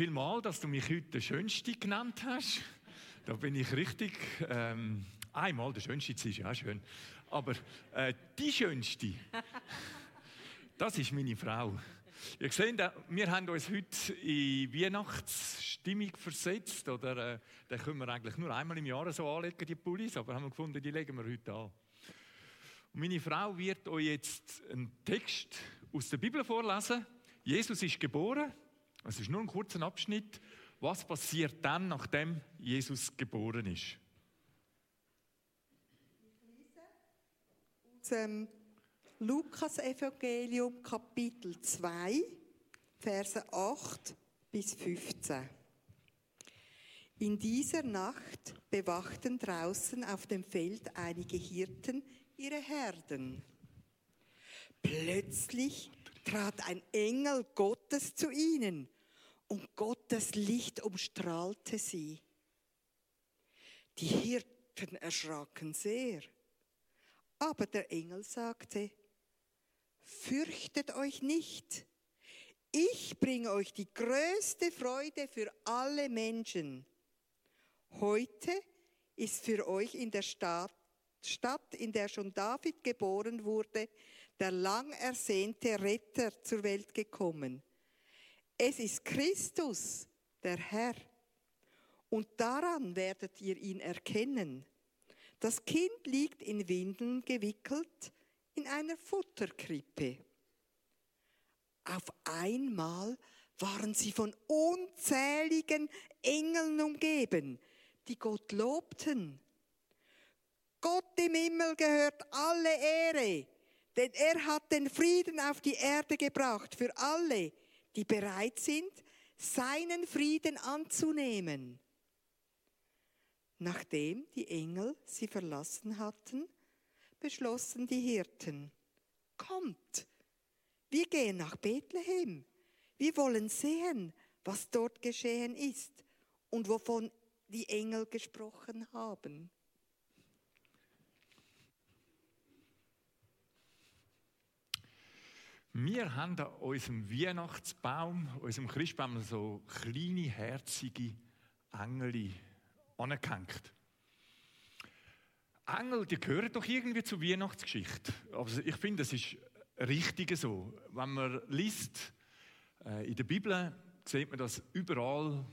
vielmals, dass du mich heute der Schönste genannt hast. Da bin ich richtig. Ähm, einmal, der Schönste ist ja auch schön. Aber äh, die Schönste, das ist meine Frau. Ihr seht, wir haben uns heute in Weihnachtsstimmung versetzt. Oder, äh, den können wir eigentlich nur einmal im Jahr so anlegen, die Pullis. Aber haben wir gefunden, die legen wir heute an. Und meine Frau wird euch jetzt einen Text aus der Bibel vorlesen. Jesus ist geboren. Es ist nur ein kurzer Abschnitt. Was passiert dann, nachdem Jesus geboren ist? Aus dem Lukas-Evangelium, Kapitel 2, Verse 8 bis 15. In dieser Nacht bewachten draußen auf dem Feld einige Hirten ihre Herden. Plötzlich trat ein Engel Gottes zu ihnen und Gottes Licht umstrahlte sie. Die Hirten erschraken sehr. Aber der Engel sagte, fürchtet euch nicht. Ich bringe euch die größte Freude für alle Menschen. Heute ist für euch in der Stadt, Stadt, in der schon David geboren wurde, der lang ersehnte Retter zur Welt gekommen. Es ist Christus, der Herr. Und daran werdet ihr ihn erkennen. Das Kind liegt in Windeln gewickelt in einer Futterkrippe. Auf einmal waren sie von unzähligen Engeln umgeben, die Gott lobten. Gott im Himmel gehört alle Ehre, denn er hat den Frieden auf die Erde gebracht für alle, die bereit sind, seinen Frieden anzunehmen. Nachdem die Engel sie verlassen hatten, beschlossen die Hirten, kommt, wir gehen nach Bethlehem, wir wollen sehen, was dort geschehen ist und wovon die Engel gesprochen haben. Wir haben an unserem Weihnachtsbaum, unserem Christbaum, so kleine, herzige Engel angehängt. Engel, die gehören doch irgendwie zur Weihnachtsgeschichte. Also ich finde, das ist richtig so. Wenn man liest äh, in der Bibel, sieht man, dass überall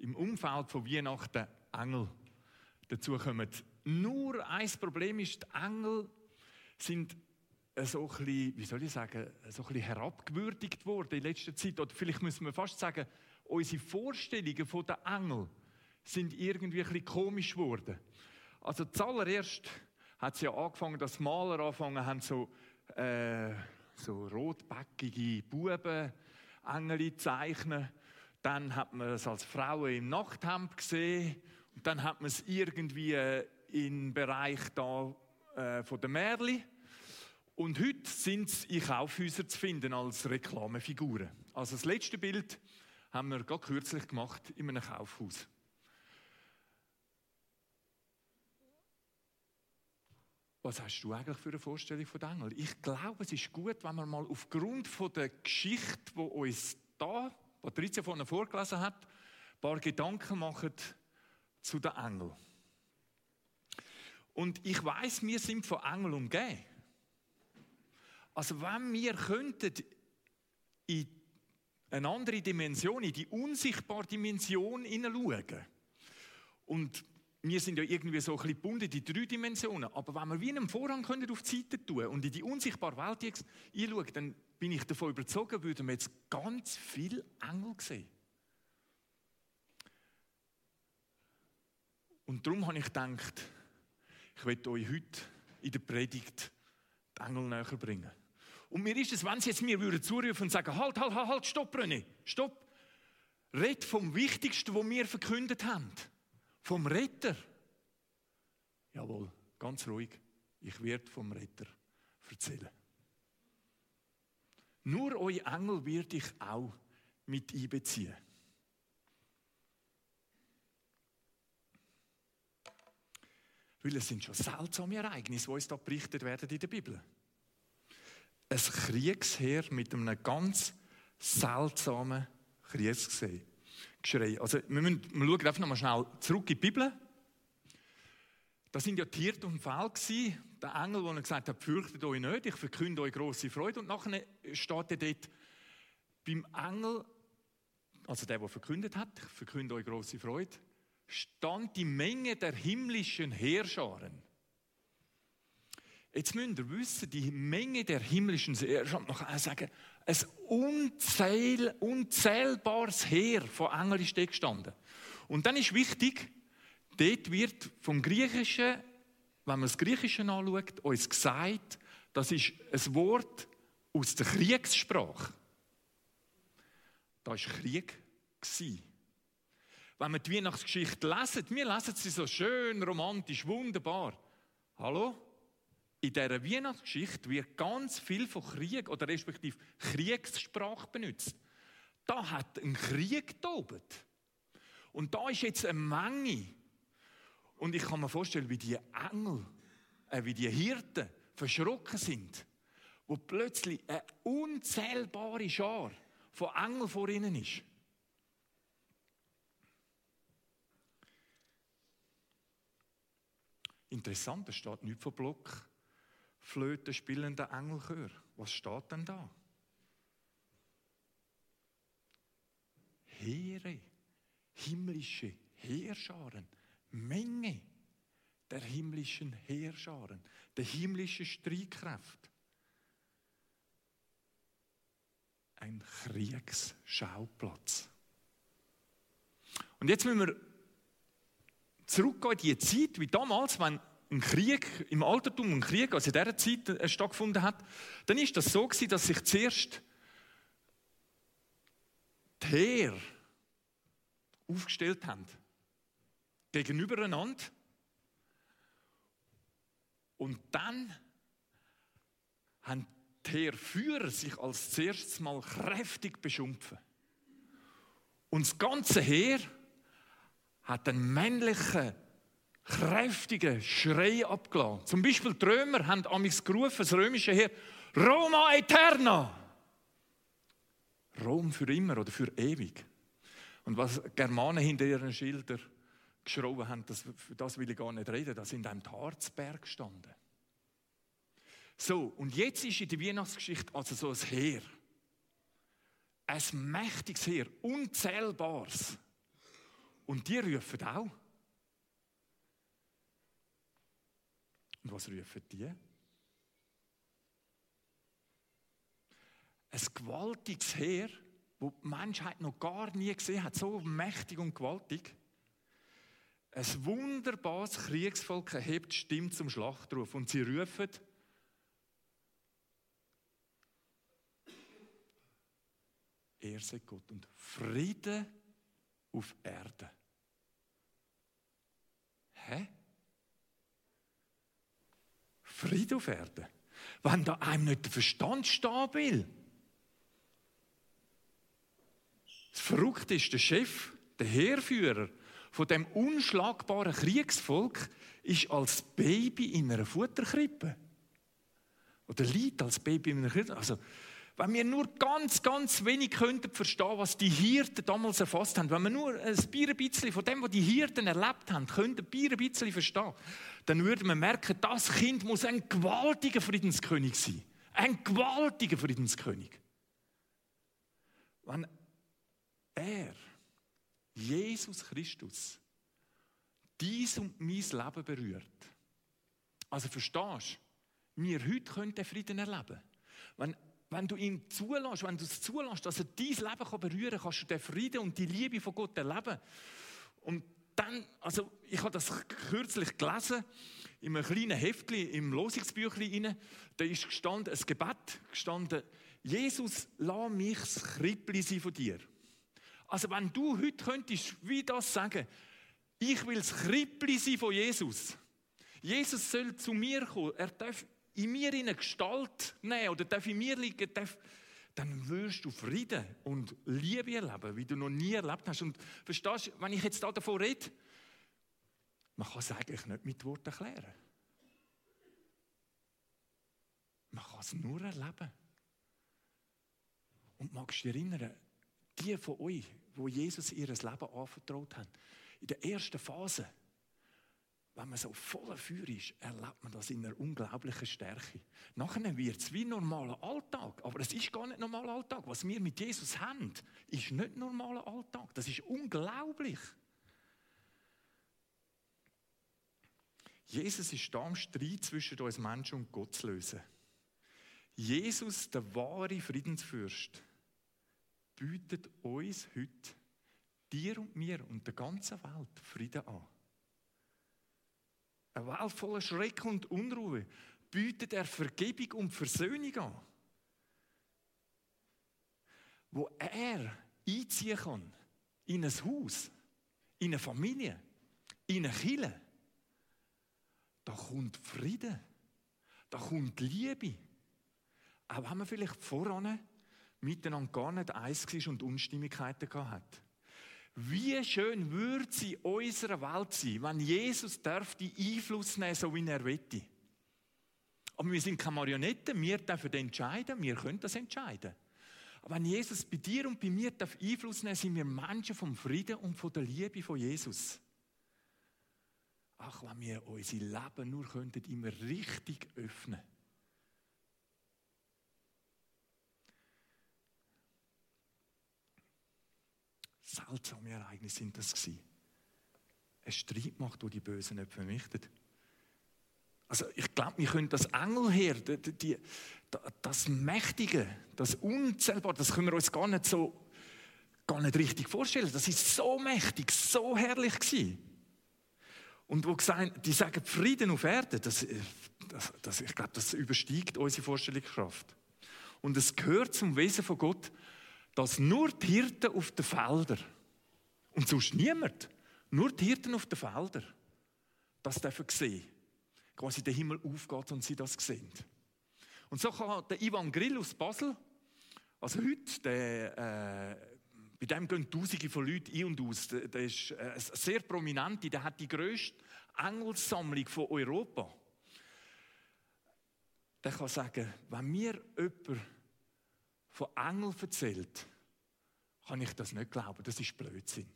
im Umfeld von Weihnachten Engel dazu kommen. Nur ein Problem ist, die Engel sind so ein bisschen, wie soll ich sagen, so ein herabgewürdigt worden in letzter Zeit. Oder vielleicht müssen wir fast sagen, unsere Vorstellungen von den Engeln sind irgendwie ein bisschen komisch geworden. Also zuallererst hat es ja angefangen, dass Maler angefangen haben, so, äh, so rotbäckige Buben, Engel zeichnen. Dann hat man es als Frauen im Nachthemd gesehen. Und dann hat man es irgendwie äh, im Bereich da, äh, von der Märli und heute sind sie in Kaufhäusern zu finden als Reklamefiguren. Also das letzte Bild haben wir gerade kürzlich gemacht in einem Kaufhaus. Was hast du eigentlich für eine Vorstellung von Engel? Ich glaube, es ist gut, wenn man mal aufgrund von der Geschichte, die uns da Patricia vorhin vorgelesen hat, ein paar Gedanken machen zu den Engeln. Und ich weiß, wir sind von Engeln umgeben. Also wenn wir könnten in eine andere Dimension, in die unsichtbare Dimension hineinschauen und wir sind ja irgendwie so ein bisschen gebunden, die drei Dimensionen. Aber wenn wir wie einen Vorhang können auf die Seite tun und in die unsichtbare Welt hinschauen, dann bin ich davon überzeugt, würden wir jetzt ganz viel Engel sehen. Und darum habe ich gedacht, ich werde euch heute in der Predigt die Engel näher bringen. Und mir ist es, wenn sie jetzt mir würden zurufen und sagen, halt, halt, halt, halt, stopp, René, stopp. Red vom Wichtigsten, was wir verkündet haben. Vom Retter. Jawohl, ganz ruhig. Ich werde vom Retter erzählen. Nur euch Engel werde ich auch mit einbeziehen. Weil es sind schon seltsame Ereignisse, die uns da berichtet werden in der Bibel ein Kriegsheer mit einem ganz seltsamen Kriegsgeschrei. Also wir, müssen, wir schauen einfach nochmal schnell zurück in die Bibel. Da sind ja Hirten auf dem Feld Der Engel, der gesagt hat, fürchtet euch nicht, ich verkünde euch große Freude. Und nachher steht er dort beim Engel, also der, der verkündet hat, ich verkünde euch große Freude, stand die Menge der himmlischen Heerscharen. Jetzt müsst ihr wissen, die Menge der himmlischen Heerscharen, noch sagen, ein unzähl, unzählbares Heer von Engeln ist gestanden. Und dann ist wichtig, dort wird vom Griechischen, wenn man das Griechische anschaut, uns gesagt, das ist ein Wort aus der Kriegssprache. Da war Krieg. Wenn wir die Weihnachtsgeschichte lesen, wir lesen sie so schön, romantisch, wunderbar. Hallo? In dieser Weihnachtsgeschichte wird ganz viel von Krieg oder respektive Kriegssprache benutzt. Da hat ein Krieg getobt. Und da ist jetzt eine Menge. Und ich kann mir vorstellen, wie die Engel, äh, wie die Hirten verschrocken sind, wo plötzlich eine unzählbare Schar von Engeln vor ihnen ist. Interessant, da steht nichts von Block, Flöte spielender Engelchör. Was steht denn da? Heere, himmlische Heerscharen, Menge der himmlischen Heerscharen, der himmlischen Streitkräfte. Ein Kriegsschauplatz. Und jetzt müssen wir zurückgehen in die Zeit, wie damals, wenn ein Krieg, im Altertum ein Krieg, also in dieser Zeit äh, stattgefunden hat, dann ist das so gewesen, dass sich zuerst die Heer aufgestellt haben. Gegenübereinander. Und dann haben die Heerführer sich als zuerstes mal kräftig beschumpfen. Und das ganze Heer hat einen männlichen, kräftigen Schrei abgelassen. Zum Beispiel die Römer haben amigs gerufen, das römische Heer, Roma Eterna! Rom für immer oder für ewig. Und was Germanen hinter ihren Schildern geschrieben haben, das, das will ich gar nicht reden, da sind einem die Harzberg gestanden. So, und jetzt ist in der Weihnachtsgeschichte also so ein Heer. Ein mächtiges Heer, unzählbares. Und die rufen auch. Und was rufen die? Ein gewaltiges Heer, das die Menschheit noch gar nie gesehen hat, so mächtig und gewaltig. Ein wunderbares Kriegsvolk erhebt die Stimme zum Schlachtruf und sie rufen, er sei Gott und Friede auf Erde. Hä? Friede auf Erde. Wenn da einem nicht der Verstand stehen will. Das Verrückte ist, der Chef, der Heerführer von dem unschlagbaren Kriegsvolk ist als Baby in einer Futterkrippe. Oder liegt als Baby in einer Krippe. Also, wenn wir nur ganz, ganz wenig könnten verstehen, was die Hirten damals erfasst haben, wenn wir nur ein bisschen von dem, was die Hirten erlebt haben, könnten ein bisschen verstehen, dann würden wir merken, das Kind muss ein gewaltiger Friedenskönig sein. Ein gewaltiger Friedenskönig. Wenn er, Jesus Christus, dies und mein Leben berührt, also verstehst du, wir heute können den Frieden erleben. Wenn wenn du ihn zulässt, wenn du es zulässt, dass er dein Leben kann berühren kann, kannst du den Frieden und die Liebe von Gott erleben. Und dann, also ich habe das kürzlich gelesen, in einem kleinen Heftchen, im Losungsbüchlein, da ist gestanden, ein Gebet gestanden, Jesus, lass mich das Krippli sein von dir. Also wenn du heute könntest, wie das sagen, ich will das Krippli sein von Jesus. Jesus soll zu mir kommen, er darf in mir eine Gestalt nehmen oder darf in mir liegen, darf, dann wirst du Frieden und Liebe erleben, wie du noch nie erlebt hast. Und verstehst du, wenn ich jetzt da davon rede, man kann es eigentlich nicht mit Worten erklären. Man kann es nur erleben. Und magst du dich erinnern, Die von euch, wo Jesus ihr Leben anvertraut haben, in der ersten Phase, wenn man so voller Feuer ist, erlebt man das in einer unglaublichen Stärke. Nachher wird es wie normaler Alltag. Aber es ist gar nicht normaler Alltag. Was wir mit Jesus haben, ist nicht normaler Alltag. Das ist unglaublich. Jesus ist da am Streit zwischen uns Menschen und Gott zu lösen. Jesus, der wahre Friedensfürst, bietet uns heute, dir und mir und der ganzen Welt Frieden an. Eine Welt voller Schreck und Unruhe bietet er Vergebung und Versöhnung an. Wo er einziehen kann in ein Haus, in eine Familie, in eine Kirche, da kommt Frieden, da kommt Liebe. Auch wenn man vielleicht voran miteinander gar nicht eins war und Unstimmigkeiten hat. Wie schön würde es in unserer Welt sein, wenn Jesus dürfte Einfluss nehmen, so wie er wette. Aber wir sind keine Marionetten, wir dürfen entscheiden, wir können das entscheiden. Aber wenn Jesus bei dir und bei mir darf Einfluss nehmen, sind wir Menschen vom Frieden und von der Liebe von Jesus. Ach, wenn wir unser Leben nur könnten immer richtig öffnen. Seltsame Ereignisse sind das gewesen. Eine Streitmacht, die die Bösen nicht vernichtet. Also ich glaube, wir können das Engelheer, die, die, das Mächtige, das Unzählbare, das können wir uns gar nicht so, gar nicht richtig vorstellen. Das ist so mächtig, so herrlich gewesen. Und wo gesagt, die sagen Frieden auf Erde, das, das, das, ich glaube, das übersteigt unsere Vorstellungskraft. Und es gehört zum Wesen von Gott, dass nur die Hirten auf den Feldern und sonst niemand, nur die Hirten auf den Feldern, das dürfen sehen. Quasi der Himmel aufgeht und sie das sehen. Und so kann der Ivan Grill aus Basel, also heute, der, äh, bei dem gehen Tausende von Leuten ein und aus. Der, der ist äh, sehr prominent, der hat die grösste Engelsammlung von Europa. Der kann sagen, wenn mir jemand von Engeln erzählt, kann ich das nicht glauben. Das ist Blödsinn.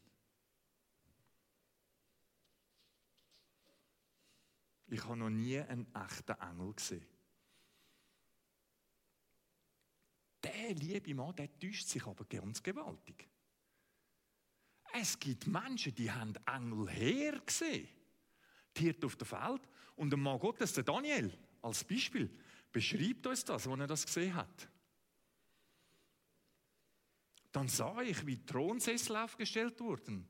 Ich habe noch nie einen echten Engel gesehen. Der liebe Mann, der täuscht sich aber ganz gewaltig. Es gibt Menschen, die haben Engel her gesehen. Die auf dem Feld. Und der Mann Gottes, der Daniel, als Beispiel, beschreibt uns das, wo er das gesehen hat. Dann sah ich, wie Thronsessel aufgestellt wurden.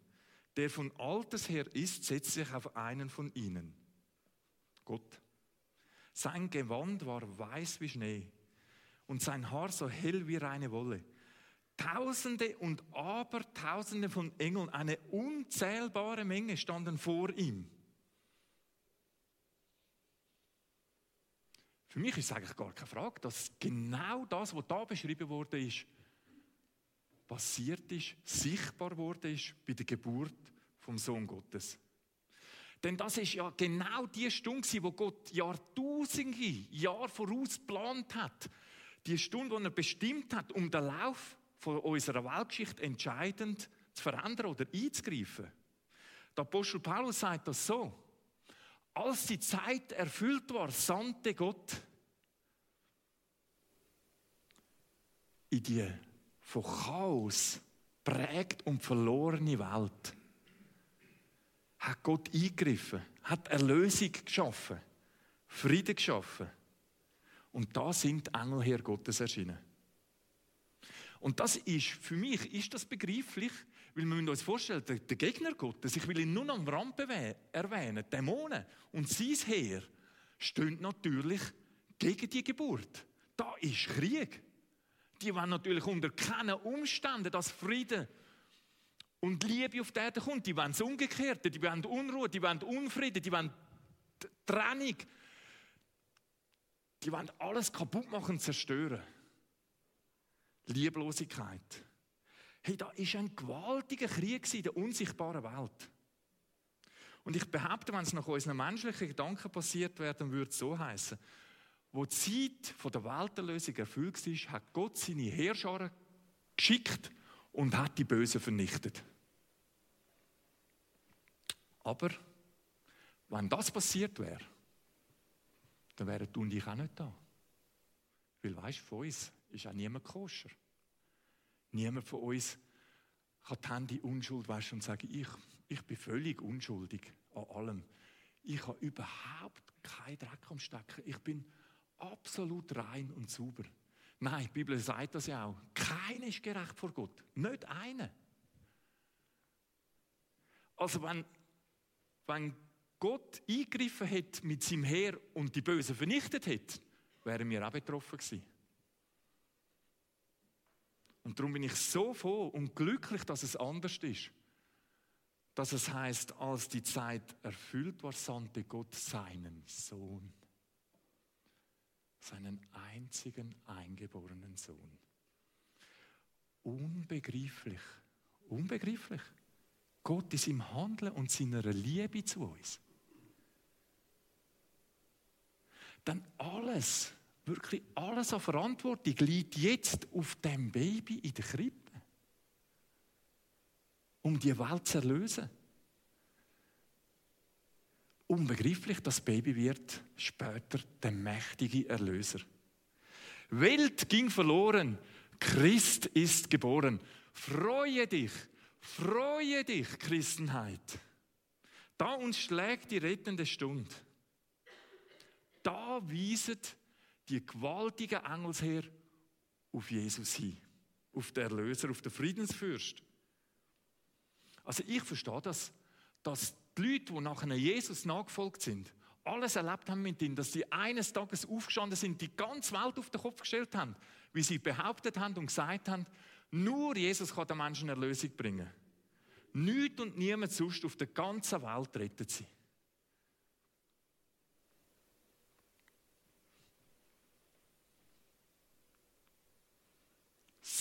Der von Alters her ist, setzt sich auf einen von ihnen. Gott. Sein Gewand war weiß wie Schnee und sein Haar so hell wie reine Wolle. Tausende und Abertausende von Engeln, eine unzählbare Menge standen vor ihm. Für mich ist eigentlich gar keine Frage, dass genau das, was da beschrieben wurde, ist, passiert ist, sichtbar wurde ist bei der Geburt vom Sohn Gottes. Denn das ist ja genau die Stunde, wo Gott Jahrtausende, Jahr voraus geplant hat. Die Stunde, die er bestimmt hat, um den Lauf von unserer Weltgeschichte entscheidend zu verändern oder einzugreifen. Der Apostel Paulus sagt das so. Als die Zeit erfüllt war, sandte Gott in die von Chaos prägt und verlorene Welt hat Gott eingegriffen, hat Erlösung geschaffen, Frieden geschaffen. Und da sind Engel Herr Gottes erschienen. Und das ist, für mich ist das begreiflich, weil wir uns vorstellen, der, der Gegner Gottes, ich will ihn nur am Rand erwähnen, Dämonen und sein Heer, stehen natürlich gegen die Geburt. Da ist Krieg. Die wollen natürlich unter keinen Umständen, dass Frieden und Liebe auf die Erde kommt. Die wollen das Umgekehrte, die wollen Unruhe, die wollen Unfrieden, die wollen Trennung. Die wollen alles kaputt machen zerstören. Lieblosigkeit. Hey, da ist ein gewaltiger Krieg in der unsichtbaren Welt. Und ich behaupte, wenn es nach unseren menschlichen Gedanken passiert wäre, dann würde es so heißen: Wo die Zeit der Welterlösung erfüllt ist, hat Gott seine Herrscher geschickt, und hat die Bösen vernichtet. Aber wenn das passiert wäre, dann wären du und ich auch nicht da. Weil weißt von uns ist auch niemand koscher. Niemand von uns kann die Hände Unschuld waschen und sagen, ich, ich bin völlig unschuldig an allem. Ich habe überhaupt keinen Dreck am Stecken. Ich bin absolut rein und sauber. Nein, die Bibel sagt das ja auch. Keiner ist gerecht vor Gott. Nicht einer. Also wenn, wenn Gott eingegriffen hat mit seinem Heer und die Bösen vernichtet hat, wären wir auch betroffen gewesen. Und darum bin ich so froh und glücklich, dass es anders ist. Dass es heißt, als die Zeit erfüllt war, sandte Gott seinen Sohn. Seinen einzigen eingeborenen Sohn. Unbegreiflich. Unbegreiflich. Gott ist im Handeln und seiner Liebe zu uns. Dann alles, wirklich alles an Verantwortung liegt jetzt auf dem Baby in der Krippe, um die Welt zu erlösen. Unbegreiflich, das Baby wird später der mächtige Erlöser. Welt ging verloren, Christ ist geboren. Freue dich, freue dich, Christenheit. Da uns schlägt die rettende Stunde. Da weiset die gewaltigen Engelsheer auf Jesus hin, auf den Erlöser, auf den Friedensfürst. Also ich verstehe das, dass die Leute, die nachher Jesus nachgefolgt sind, alles erlebt haben mit ihm, dass sie eines Tages aufgestanden sind, die ganze Welt auf den Kopf gestellt haben, wie sie behauptet haben und gesagt haben, nur Jesus kann den Menschen Erlösung bringen. Nichts und niemand sonst auf der ganzen Welt rettet sie.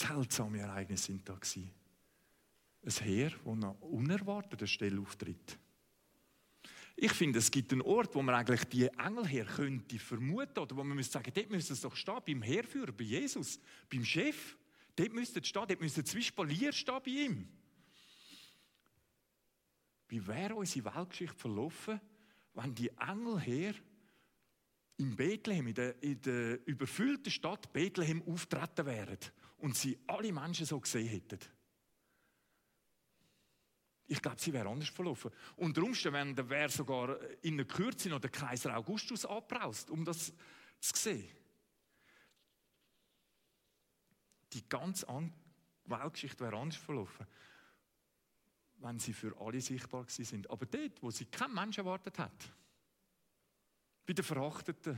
seltsame Ereignisse sind da gewesen. Ein Heer, das an unerwarteter Stelle auftritt. Ich finde, es gibt einen Ort, wo man eigentlich die Engel her könnte vermuten, oder wo man müsste sagen, dort müsste es doch stehen, beim Heerführer, bei Jesus, beim Chef. Dort müsste es stehen, dort müsste zwei Spalier stehen bei ihm. Wie wäre unsere Weltgeschichte verlaufen, wenn die Engel her in Bethlehem, in der, in der überfüllten Stadt Bethlehem auftreten wären und sie alle Menschen so gesehen hätten. Ich glaube, sie wäre anders verlaufen. Unter Umständen wäre sogar in der Kürze noch der Kaiser Augustus abbraust, um das zu sehen. Die ganze Weltgeschichte wäre anders verlaufen, wenn sie für alle sichtbar gewesen sind. Aber dort, wo sie kein Mensch erwartet hat, bei den Verachteten,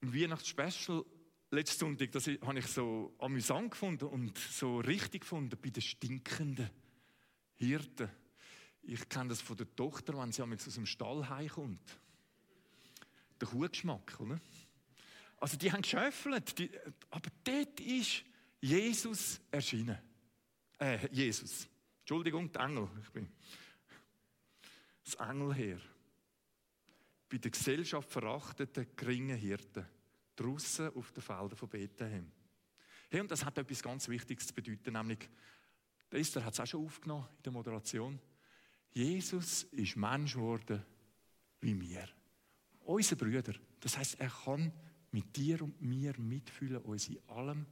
im Weihnachtsspecial letzten Sonntag, das habe ich so amüsant gefunden und so richtig gefunden bei den stinkenden Hirten. Ich kenne das von der Tochter, wenn sie aus dem Stall heimkommt. Der Kuhgeschmack, oder? Also die haben geschöffelt, die, aber dort ist Jesus erschienen. Äh, Jesus. Entschuldigung, der Engel. Ich bin das Engelheer. Bei der Gesellschaft verachteten geringen Hirten draußen auf den Feldern von Bethlehem. Hey, und das hat etwas ganz Wichtiges zu bedeuten, nämlich, der Esther hat es auch schon aufgenommen in der Moderation. Jesus ist Mensch geworden wie wir. Unsere Brüder. Das heißt, er kann mit dir und mir mitfühlen, uns in allem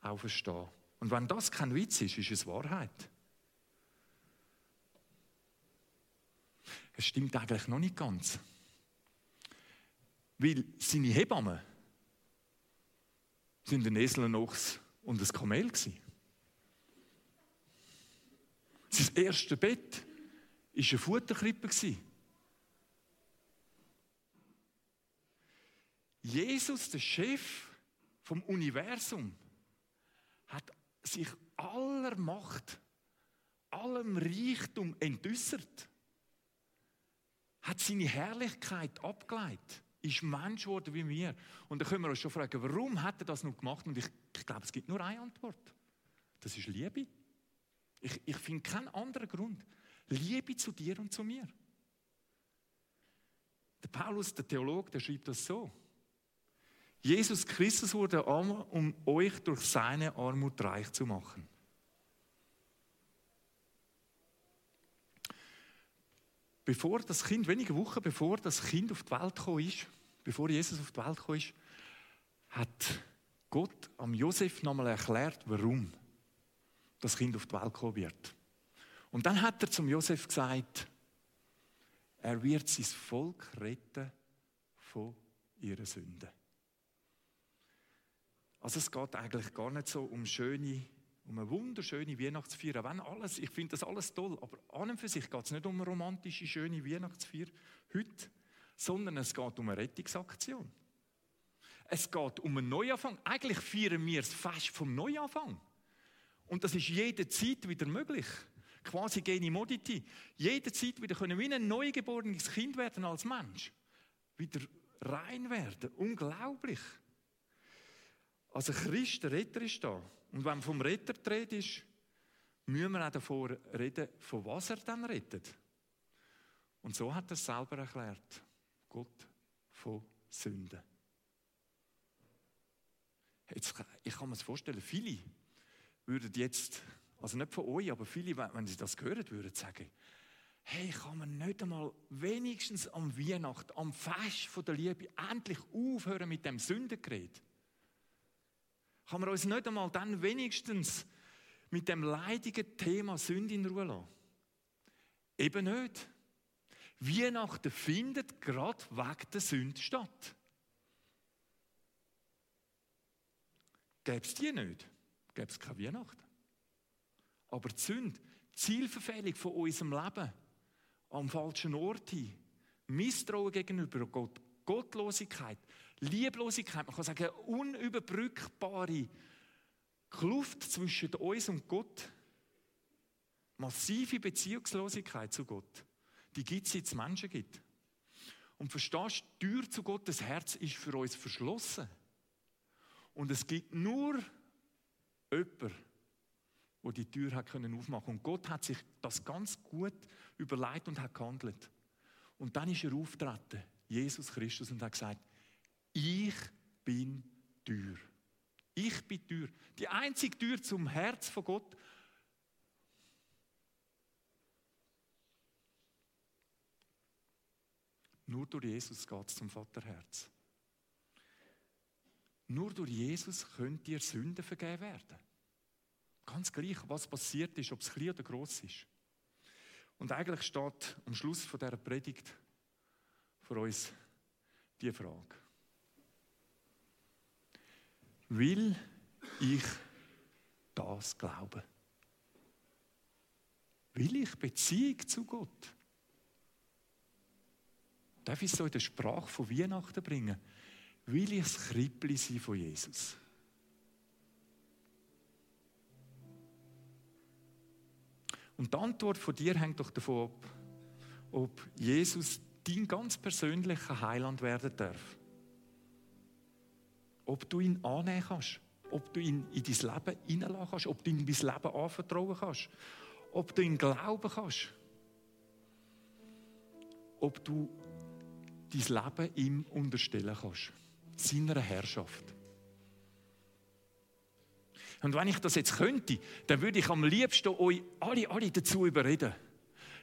auch verstehen. Und wenn das kein Witz ist, ist es Wahrheit. Es stimmt eigentlich noch nicht ganz. Weil seine Hebammen sind ein Esel, ein Ochs und ein Kamel gewesen. Sein erstes Bett war eine Futterkrippe. Jesus, der Chef vom Universum, hat sich aller Macht, allem Reichtum entäußert, hat seine Herrlichkeit abgeleitet ist Mensch geworden wie wir. Und da können wir uns schon fragen, warum hat er das noch gemacht? Und ich, ich glaube, es gibt nur eine Antwort. Das ist Liebe. Ich, ich finde keinen anderen Grund. Liebe zu dir und zu mir. Der Paulus, der Theologe, der schreibt das so. Jesus Christus wurde arm, um euch durch seine Armut reich zu machen. Bevor das Kind, wenige Wochen bevor das Kind auf die Welt gekommen ist, bevor Jesus auf die Welt gekommen ist, hat Gott am Josef nochmal erklärt, warum das Kind auf die Welt kommen wird. Und dann hat er zum Josef gesagt, er wird sein Volk retten von ihren Sünden. Also es geht eigentlich gar nicht so um schöne, um eine wunderschöne Weihnachtsfeier. Wenn alles, ich finde das alles toll, aber an und für sich geht es nicht um eine romantische, schöne Weihnachtsfeier heute, sondern es geht um eine Rettungsaktion. Es geht um einen Neuanfang. Eigentlich feiern wir das Fest vom Neuanfang. Und das ist jederzeit wieder möglich. Quasi geni moditi. Jederzeit wieder können wie ein neugeborenes Kind werden als Mensch. Wieder rein werden. Unglaublich. Also Christ, der Retter ist da. Und wenn vom Retter die Rede ist, müssen wir auch davor reden, von was er dann rettet. Und so hat er es selber erklärt. Gott von Sünden. Jetzt, ich kann mir das vorstellen, viele würden jetzt, also nicht von euch, aber viele, wenn sie das hören, würden sagen, hey, kann man nicht einmal wenigstens am Weihnachten, am Fest von der Liebe endlich aufhören mit dem Sündengerät? Kann man uns nicht einmal dann wenigstens mit dem leidigen Thema Sünde in Ruhe lassen? Eben nicht. Weihnachten findet gerade wegen der Sünde statt. Gäbe es die nicht, gäbe es keine Weihnachten. Aber die Sünde, die Zielverfehlung von unserem Leben, am falschen Ort hin, Misstrauen gegenüber Gott, Gottlosigkeit, Lieblosigkeit, man kann sagen, unüberbrückbare Kluft zwischen uns und Gott, massive Beziehungslosigkeit zu Gott, die gibt es, es Menschen gibt. Und verstehst du, die Tür zu Gottes Herz ist für uns verschlossen. Und es gibt nur jemanden, der die Tür hat können aufmachen Und Gott hat sich das ganz gut überlegt und hat gehandelt. Und dann ist er auftreten, Jesus Christus, und hat gesagt, ich bin Tür. Ich bin Tür. Die einzige Tür zum Herz von Gott. Nur durch Jesus geht es zum Vaterherz. Nur durch Jesus könnt ihr Sünden vergeben werden. Ganz gleich, was passiert ist, ob es klein oder groß ist. Und eigentlich steht am Schluss von dieser Predigt für uns die Frage. Will ich das glauben? Will ich Beziehung zu Gott? Darf ich es so in der Sprache von Weihnachten bringen? Will ich das Krippli sein von Jesus. Und die Antwort von dir hängt doch davon ab, ob Jesus dein ganz persönlicher Heiland werden darf. Ob du ihn annehmen kannst, ob du ihn in dein Leben hineinlassen kannst, ob du ihm dein Leben anvertrauen kannst, ob du ihn glauben kannst, ob du dein Leben ihm unterstellen kannst seiner Herrschaft. Und wenn ich das jetzt könnte, dann würde ich am liebsten euch alle, alle dazu überreden.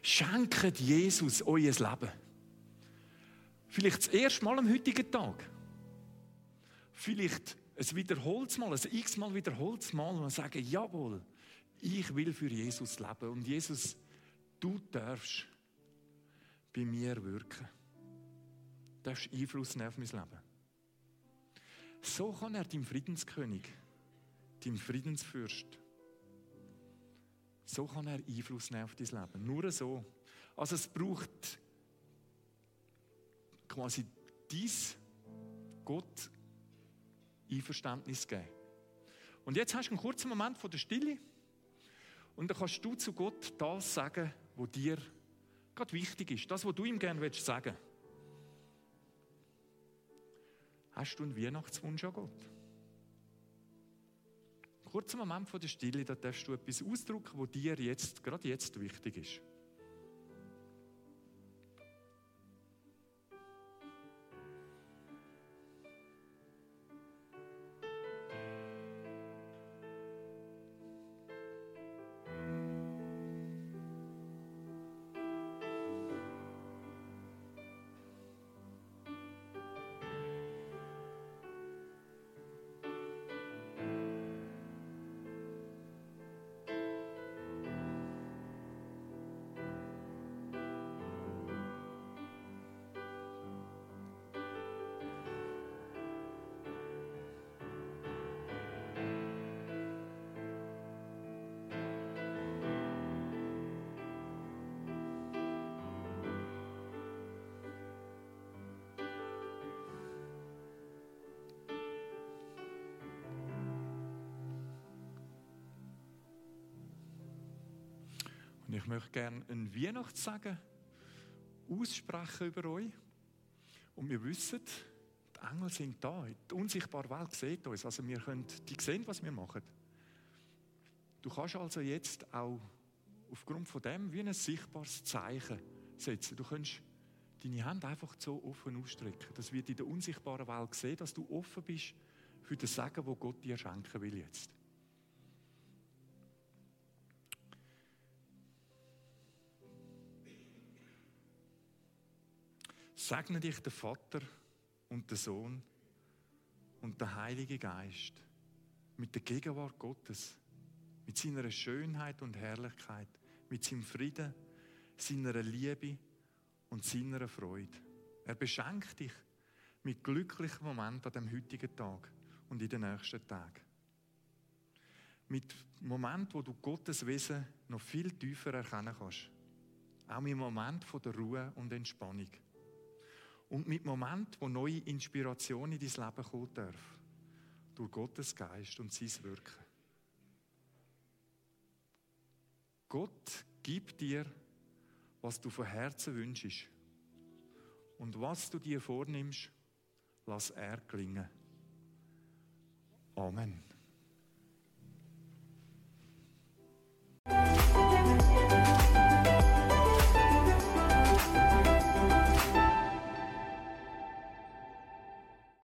Schenkt Jesus euer Leben. Vielleicht das erste Mal am heutigen Tag. Vielleicht ein wiederholtes Mal, ein x-mal wiederholtes Mal und sagen, jawohl, ich will für Jesus leben. Und Jesus, du darfst bei mir wirken. Du darfst Einfluss nehmen auf mein Leben. So kann er dein Friedenskönig, dein Friedensfürst, so kann er Einfluss nehmen auf dein Leben. Nur so. Also es braucht quasi dies Gott Einverständnis geben. Und jetzt hast du einen kurzen Moment von der Stille und dann kannst du zu Gott das sagen, was dir gerade wichtig ist, das, was du ihm gerne sagen willst. Hast du einen Weihnachtswunsch an Gott? Kurzer Moment von der Stille, da darfst du etwas ausdrücken, was dir jetzt, gerade jetzt wichtig ist. Ich möchte gerne einen Weihnachtssegen aussprechen über euch. Und wir wissen, die Engel sind da. Die unsichtbare Welt sieht uns. Also wir können, die sehen, was wir machen. Du kannst also jetzt auch aufgrund von dem wie ein sichtbares Zeichen setzen. Du kannst deine Hand einfach so offen ausstrecken. Das wird in der unsichtbaren Welt sehen, dass du offen bist für das Segen, wo Gott dir schenken will jetzt. Segne dich der Vater und der Sohn und der Heilige Geist mit der Gegenwart Gottes, mit seiner Schönheit und Herrlichkeit, mit seinem Frieden, seiner Liebe und seiner Freude. Er beschenkt dich mit glücklichen Momenten an dem heutigen Tag und in den nächsten Tagen. Mit Momenten, wo du Gottes Wesen noch viel tiefer erkennen kannst. Auch mit Momenten von der Ruhe und Entspannung. Und mit Momenten, wo neue Inspiration in dein Leben kommen darf. Durch Gottes Geist und sein Wirken. Gott gibt dir, was du von Herzen wünschst. Und was du dir vornimmst, lass er gelingen. Amen.